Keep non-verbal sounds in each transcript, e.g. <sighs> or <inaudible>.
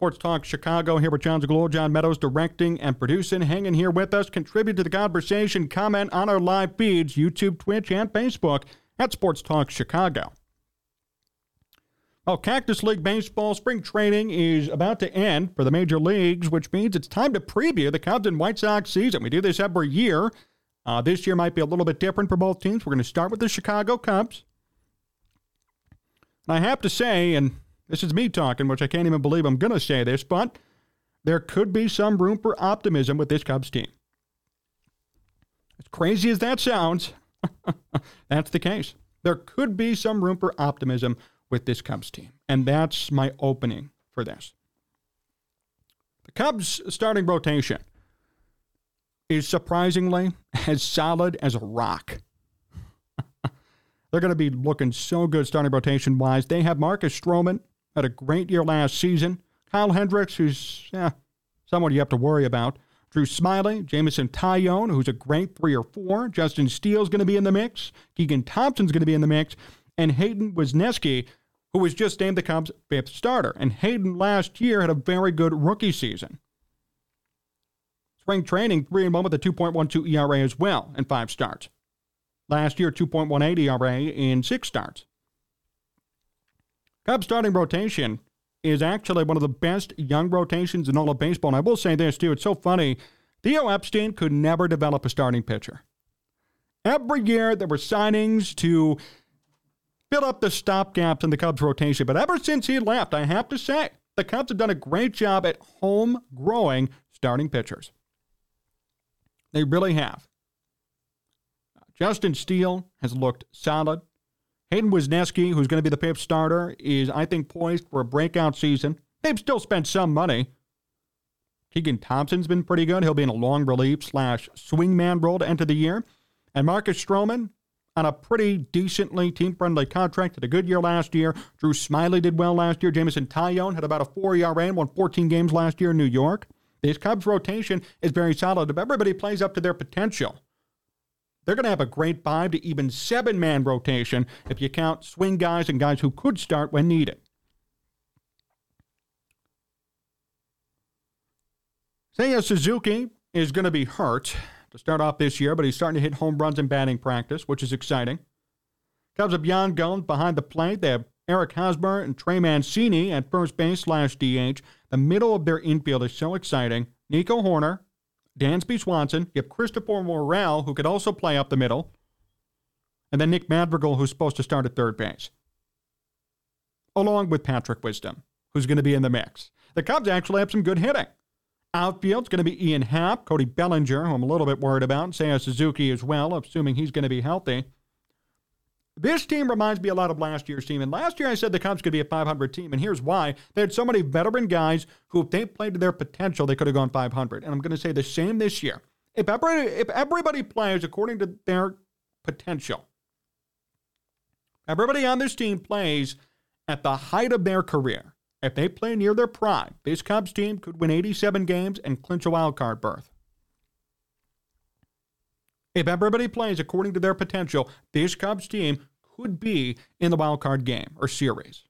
Sports Talk Chicago here with Jon Zaghloul, John Meadows directing and producing. Hanging here with us, contribute to the conversation, comment on our live feeds, YouTube, Twitch, and Facebook at Sports Talk Chicago. Well, Cactus League Baseball spring training is about to end for the major leagues, which means it's time to preview the Cubs and White Sox season. We do this every year. Uh, this year might be a little bit different for both teams. We're going to start with the Chicago Cubs. And I have to say, and this is me talking, which I can't even believe I'm going to say this, but there could be some room for optimism with this Cubs team. As crazy as that sounds, <laughs> that's the case. There could be some room for optimism with this Cubs team. And that's my opening for this. The Cubs starting rotation is surprisingly as solid as a rock. <laughs> They're going to be looking so good starting rotation wise. They have Marcus Stroman, had a great year last season. Kyle Hendricks, who's yeah, someone you have to worry about. Drew Smyly, Jameson Taillon, who's a great three or four. Justin Steele's going to be in the mix. Keegan Thompson's going to be in the mix. And Hayden Wesneski, who was just named the Cubs' fifth starter. And Hayden last year had a very good rookie season. Spring training, 3 and 1 with a 2.12 ERA as well in five starts. Last year, 2.18 ERA in six starts. Cubs starting rotation is actually one of the best young rotations in all of baseball. And I will say this, too. It's so funny. Theo Epstein could never develop a starting pitcher. Every year, there were signings to fill up the stopgaps in the Cubs rotation. But ever since he left, I have to say, the Cubs have done a great job at home growing starting pitchers. They really have. Justin Steele has looked solid. Hayden Wesneski, who's going to be the fifth starter, is, I think, poised for a breakout season. They've still spent some money. Keegan Thompson's been pretty good. He'll be in a long relief slash swingman role to enter the year. And Marcus Stroman, on a pretty decently team friendly contract. Had a good year last year. Drew Smyly did well last year. Jameson Taillon had about a four ERA and won 14 games last year in New York. This Cubs rotation is very solid. If everybody plays up to their potential, they're going to have a great five to even seven man rotation if you count swing guys and guys who could start when needed. Seiya Suzuki is going to be hurt to start off this year, but he's starting to hit home runs in batting practice, which is exciting. Cubs have Yan Gomes behind the plate. They have Eric Hosmer and Trey Mancini at first base slash DH. The middle of their infield is so exciting. Nico Hoerner, Dansby Swanson. You have Christopher Morel, who could also play up the middle. And then Nick Madrigal, who's supposed to start at third base. Along with Patrick Wisdom, who's going to be in the mix. The Cubs actually have some good hitting. Outfield's going to be Ian Happ, Cody Bellinger, who I'm a little bit worried about, Seiya Suzuki as well, assuming he's going to be healthy. This team reminds me a lot of last year's team. And last year I said the Cubs could be a 500 team. And here's why. They had so many veteran guys who, if they played to their potential, they could have gone 500. And I'm going to say the same this year. If everybody, if everybody plays according to their potential, everybody on this team plays at the height of their career, if they play near their prime, this Cubs team could win 87 games and clinch a wild card berth. If everybody plays according to their potential, this Cubs team could be in the wild card game or series.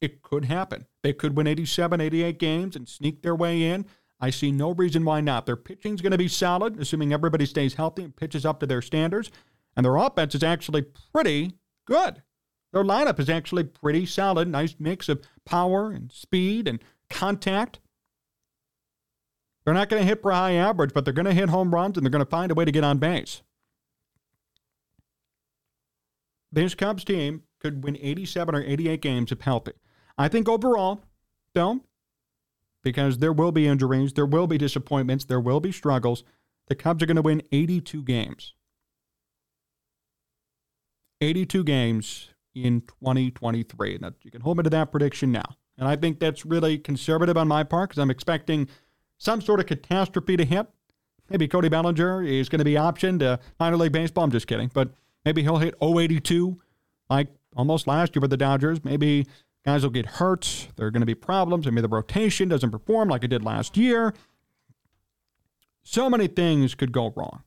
It could happen. They could win 87, 88 games and sneak their way in. I see no reason why not. Their pitching's going to be solid, assuming everybody stays healthy and pitches up to their standards. And their offense is actually pretty good. Their lineup is actually pretty solid. Nice mix of power and speed and contact. They're not going to hit for a high average, but they're going to hit home runs and they're going to find a way to get on base. This Cubs team could win 87 or 88 games if healthy. I think overall, though, because there will be injuries, there will be disappointments, there will be struggles, the Cubs are going to win 82 games. 82 games in 2023. Now, you can hold me to that prediction now. And I think that's really conservative on my part because I'm expecting some sort of catastrophe to hit. Maybe Cody Bellinger is going to be optioned to minor league baseball. I'm just kidding. But maybe he'll hit 082 like almost last year with the Dodgers. Maybe guys will get hurt. There are going to be problems. Maybe the rotation doesn't perform like it did last year. So many things could go wrong.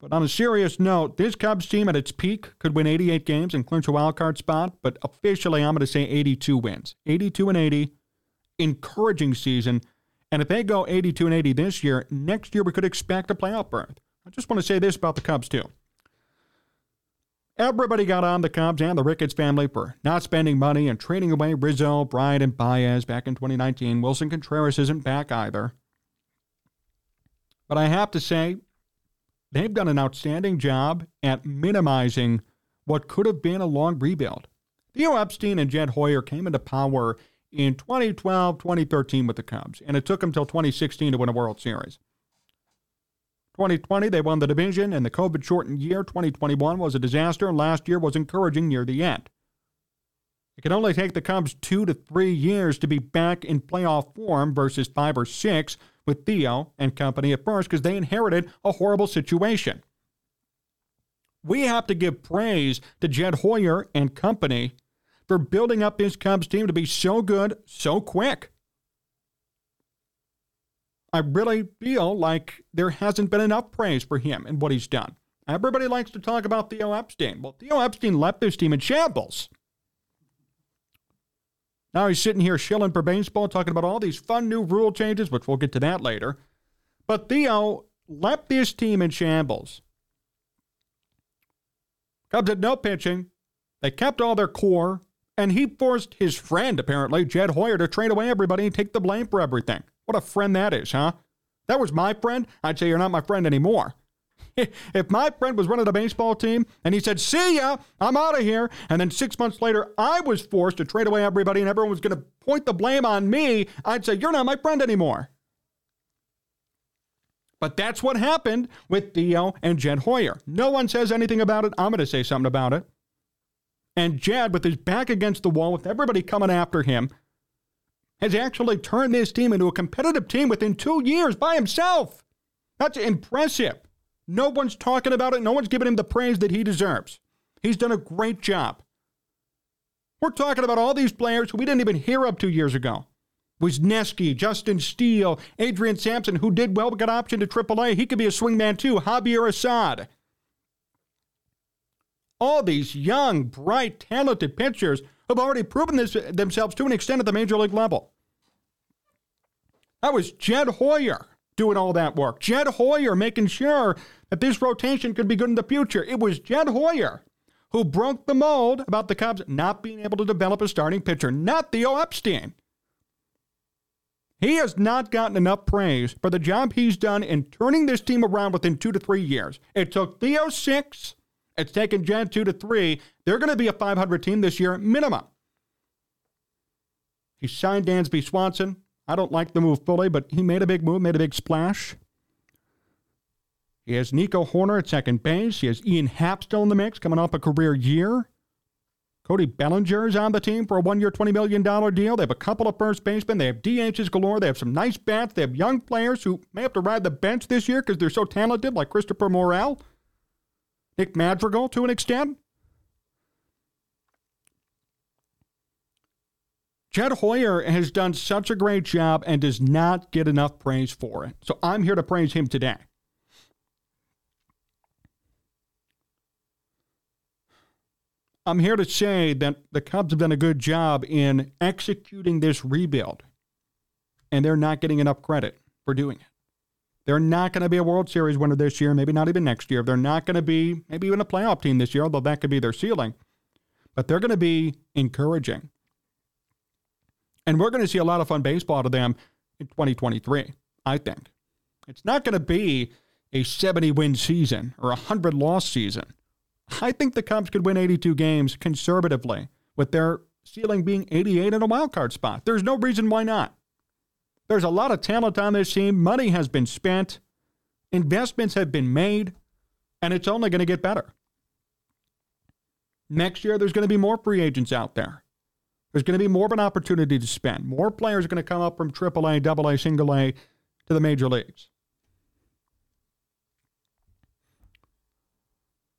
But on a serious note, this Cubs team at its peak could win 88 games and clinch a wild card spot, but officially I'm going to say 82 wins. 82 and 80 encouraging season. And if they go 82 and 80 this year, next year we could expect a playoff berth. I just want to say this about the Cubs, too. Everybody got on the Cubs and the Ricketts family for not spending money and trading away Rizzo, Bryant, and Baez back in 2019. Willson Contreras isn't back either. But I have to say, they've done an outstanding job at minimizing what could have been a long rebuild. Theo Epstein and Jed Hoyer came into power in 2012, 2013 with the Cubs, and it took them until 2016 to win a World Series. 2020, they won the division, and the COVID shortened year 2021 was a disaster, and last year was encouraging near the end. It can only take the Cubs two to three years to be back in playoff form versus five or six with Theo and company at first because they inherited a horrible situation. We have to give praise to Jed Hoyer and company for building up this Cubs team to be so good so quick. I really feel like there hasn't been enough praise for him and what he's done. Everybody likes to talk about Theo Epstein. Well, Theo Epstein left this team in shambles. Now he's sitting here shilling for baseball, talking about all these fun new rule changes, which we'll get to that later. But Theo left this team in shambles. Cubs had no pitching. They kept all their core, and he forced his friend, apparently, Jed Hoyer, to trade away everybody and take the blame for everything. What a friend that is, huh? That was my friend. I'd say you're not my friend anymore. <laughs> if my friend was running a baseball team and he said, See ya, I'm out of here, and then six months later I was forced to trade away everybody and everyone was going to point the blame on me, I'd say, You're not my friend anymore. But that's what happened with Theo and Jed Hoyer. No one says anything about it. I'm going to say something about it. And Jed, with his back against the wall, with everybody coming after him, has actually turned this team into a competitive team within two years by himself. That's impressive. No one's talking about it. No one's giving him the praise that he deserves. He's done a great job. We're talking about all these players who we didn't even hear of two years ago. Wesneski, Justin Steele, Adrian Sampson, who did well, but got optioned to AAA. He could be a swingman too. Javier Assad. All these young, bright, talented pitchers have already proven this, themselves to an extent at the major league level. That was Jed Hoyer doing all that work. Jed Hoyer making sure that this rotation could be good in the future. It was Jed Hoyer who broke the mold about the Cubs not being able to develop a starting pitcher, not Theo Epstein. He has not gotten enough praise for the job he's done in turning this team around within two to three years. It took Theo six it's taken Jan two to three. They're going to be a 500 team this year, minimum. He signed Dansby Swanson. I don't like the move fully, but he made a big move, made a big splash. He has Nico Hoerner at second base. He has Ian Happ still in the mix, coming off a career year. Cody Bellinger is on the team for a one year, $20 million deal. They have a couple of first basemen. They have DHs galore. They have some nice bats. They have young players who may have to ride the bench this year because they're so talented, like Christopher Morel. Nick Madrigal to an extent. Jed Hoyer has done such a great job and does not get enough praise for it. So I'm here to praise him today. I'm here to say that the Cubs have done a good job in executing this rebuild, and they're not getting enough credit for doing it. They're not going to be a World Series winner this year, maybe not even next year. They're not going to be maybe even a playoff team this year, although that could be their ceiling. But they're going to be encouraging. And we're going to see a lot of fun baseball to them in 2023, I think. It's not going to be a 70 win season or a 100 loss season. I think the Cubs could win 82 games conservatively, with their ceiling being 88 in a wild card spot. There's no reason why not. There's a lot of talent on this team. Money has been spent, investments have been made, and it's only going to get better. Next year, there's going to be more free agents out there. There's going to be more of an opportunity to spend. More players are going to come up from AAA, AA, single A to the major leagues.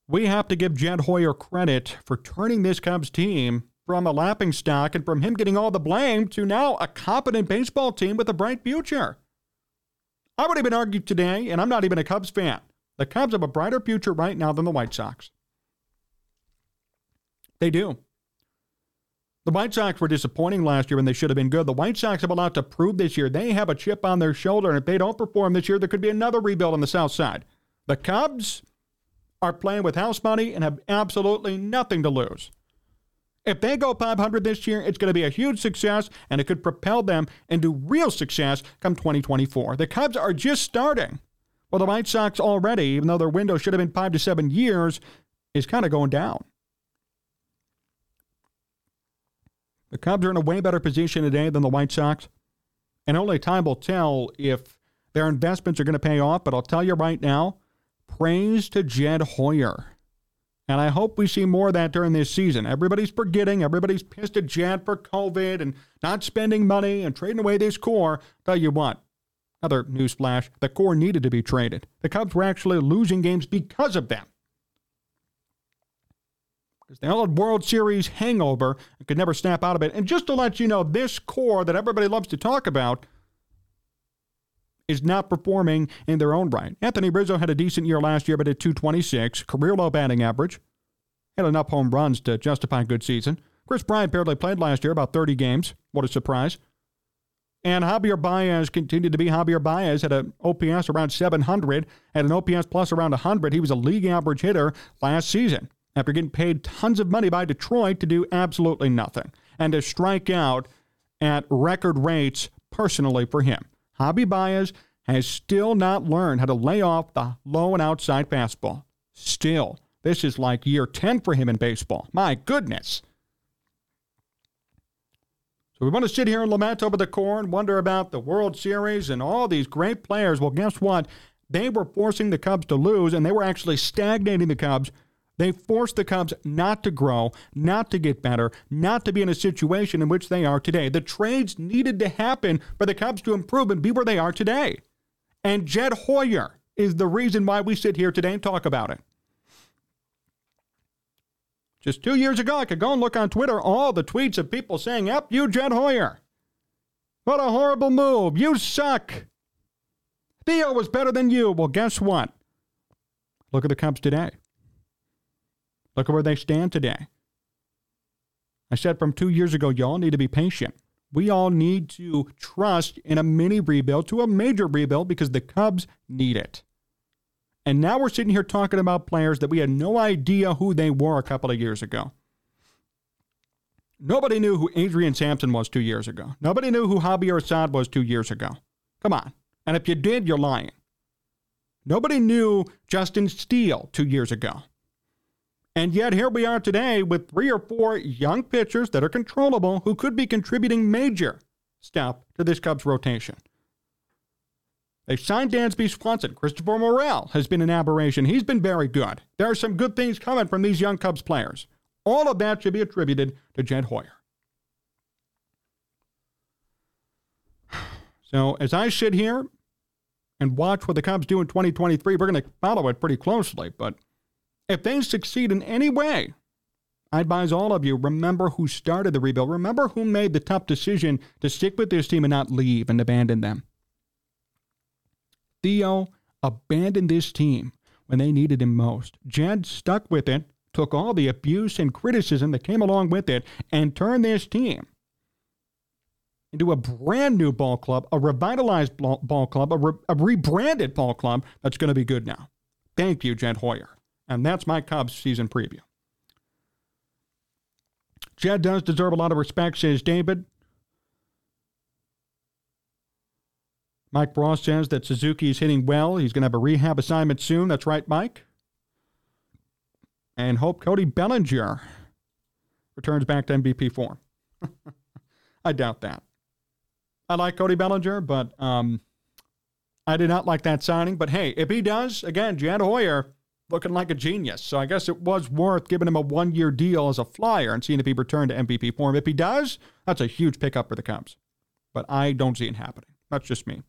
We have to give Jed Hoyer credit for turning this Cubs team from a lapping stock and from him getting all the blame to now a competent baseball team with a bright future. I would have even argue today, and I'm not even a Cubs fan, the Cubs have a brighter future right now than the White Sox. They do. The White Sox were disappointing last year and they should have been good. The White Sox have a lot to prove this year. They have a chip on their shoulder, and if they don't perform this year, there could be another rebuild on the South Side. The Cubs are playing with house money and have absolutely nothing to lose. If they go 500 this year, it's going to be a huge success and it could propel them into real success come 2024. The Cubs are just starting. Well, the White Sox already, even though their window should have been five to seven years, is kind of going down. The Cubs are in a way better position today than the White Sox. And only time will tell if their investments are going to pay off. But I'll tell you right now praise to Jed Hoyer. And I hope we see more of that during this season. Everybody's forgetting, everybody's pissed at Jed for COVID and not spending money and trading away this core. Tell you what, another newsflash the core needed to be traded. The Cubs were actually losing games because of them because they all had World Series hangover and could never snap out of it. And just to let you know, this core that everybody loves to talk about is not performing in their own right. Anthony Rizzo had a decent year last year, but at 226, career low batting average, had enough home runs to justify a good season. Kris Bryant barely played last year, about 30 games. What a surprise. And Javier Baez continued to be Javier Baez, had an OPS around 700, had an OPS plus around 100. He was a league average hitter last season after getting paid tons of money by Detroit to do absolutely nothing and to strike out at record rates personally for him. Javi Baez has still not learned how to lay off the low and outside fastball. Still, this is like year 10 for him in baseball. My goodness. So we want to sit here and lament over the core and wonder about the World Series and all these great players. Well, guess what? They were forcing the Cubs to lose, and they were actually stagnating the Cubs they forced the Cubs not to grow, not to get better, not to be in a situation in which they are today. The trades needed to happen for the Cubs to improve and be where they are today. And Jed Hoyer is the reason why we sit here today and talk about it. Just two years ago, I could go and look on Twitter, all the tweets of people saying, Yep, you, Jed Hoyer. What a horrible move. You suck. Theo was better than you. Well, guess what? Look at the Cubs today. Look at where they stand today. I said from two years ago, y'all need to be patient. We all need to trust in a mini rebuild to a major rebuild because the Cubs need it. And now we're sitting here talking about players that we had no idea who they were a couple of years ago. Nobody knew who Adrian Sampson was two years ago. Nobody knew who Javier Assad was two years ago. Come on. And if you did, you're lying. Nobody knew Justin Steele two years ago. And yet, here we are today with three or four young pitchers that are controllable who could be contributing major stuff to this Cubs rotation. They've signed Dansby Swanson. Christopher Morel has been an aberration. He's been very good. There are some good things coming from these young Cubs players. All of that should be attributed to Jed Hoyer. <sighs> So, as I sit here and watch what the Cubs do in 2023, we're going to follow it pretty closely. But if they succeed in any way, I advise all of you remember who started the rebuild. Remember who made the tough decision to stick with this team and not leave and abandon them. Theo abandoned this team when they needed him most. Jed stuck with it, took all the abuse and criticism that came along with it, and turned this team into a brand new ball club, a revitalized ball club, a, re- a rebranded ball club that's going to be good now. Thank you, Jed Hoyer. And that's my Cubs season preview. Jed does deserve a lot of respect, says David. Mike Ross says that Suzuki is hitting well. He's going to have a rehab assignment soon. That's right, Mike. And hope Cody Bellinger returns back to MVP form. <laughs> I doubt that. I like Cody Bellinger, but um, I did not like that signing. But hey, if he does, again, Jed Hoyer looking like a genius. So I guess it was worth giving him a one year deal as a flyer and seeing if he returned to MVP form. If he does, that's a huge pickup for the Cubs. But I don't see it happening. That's just me.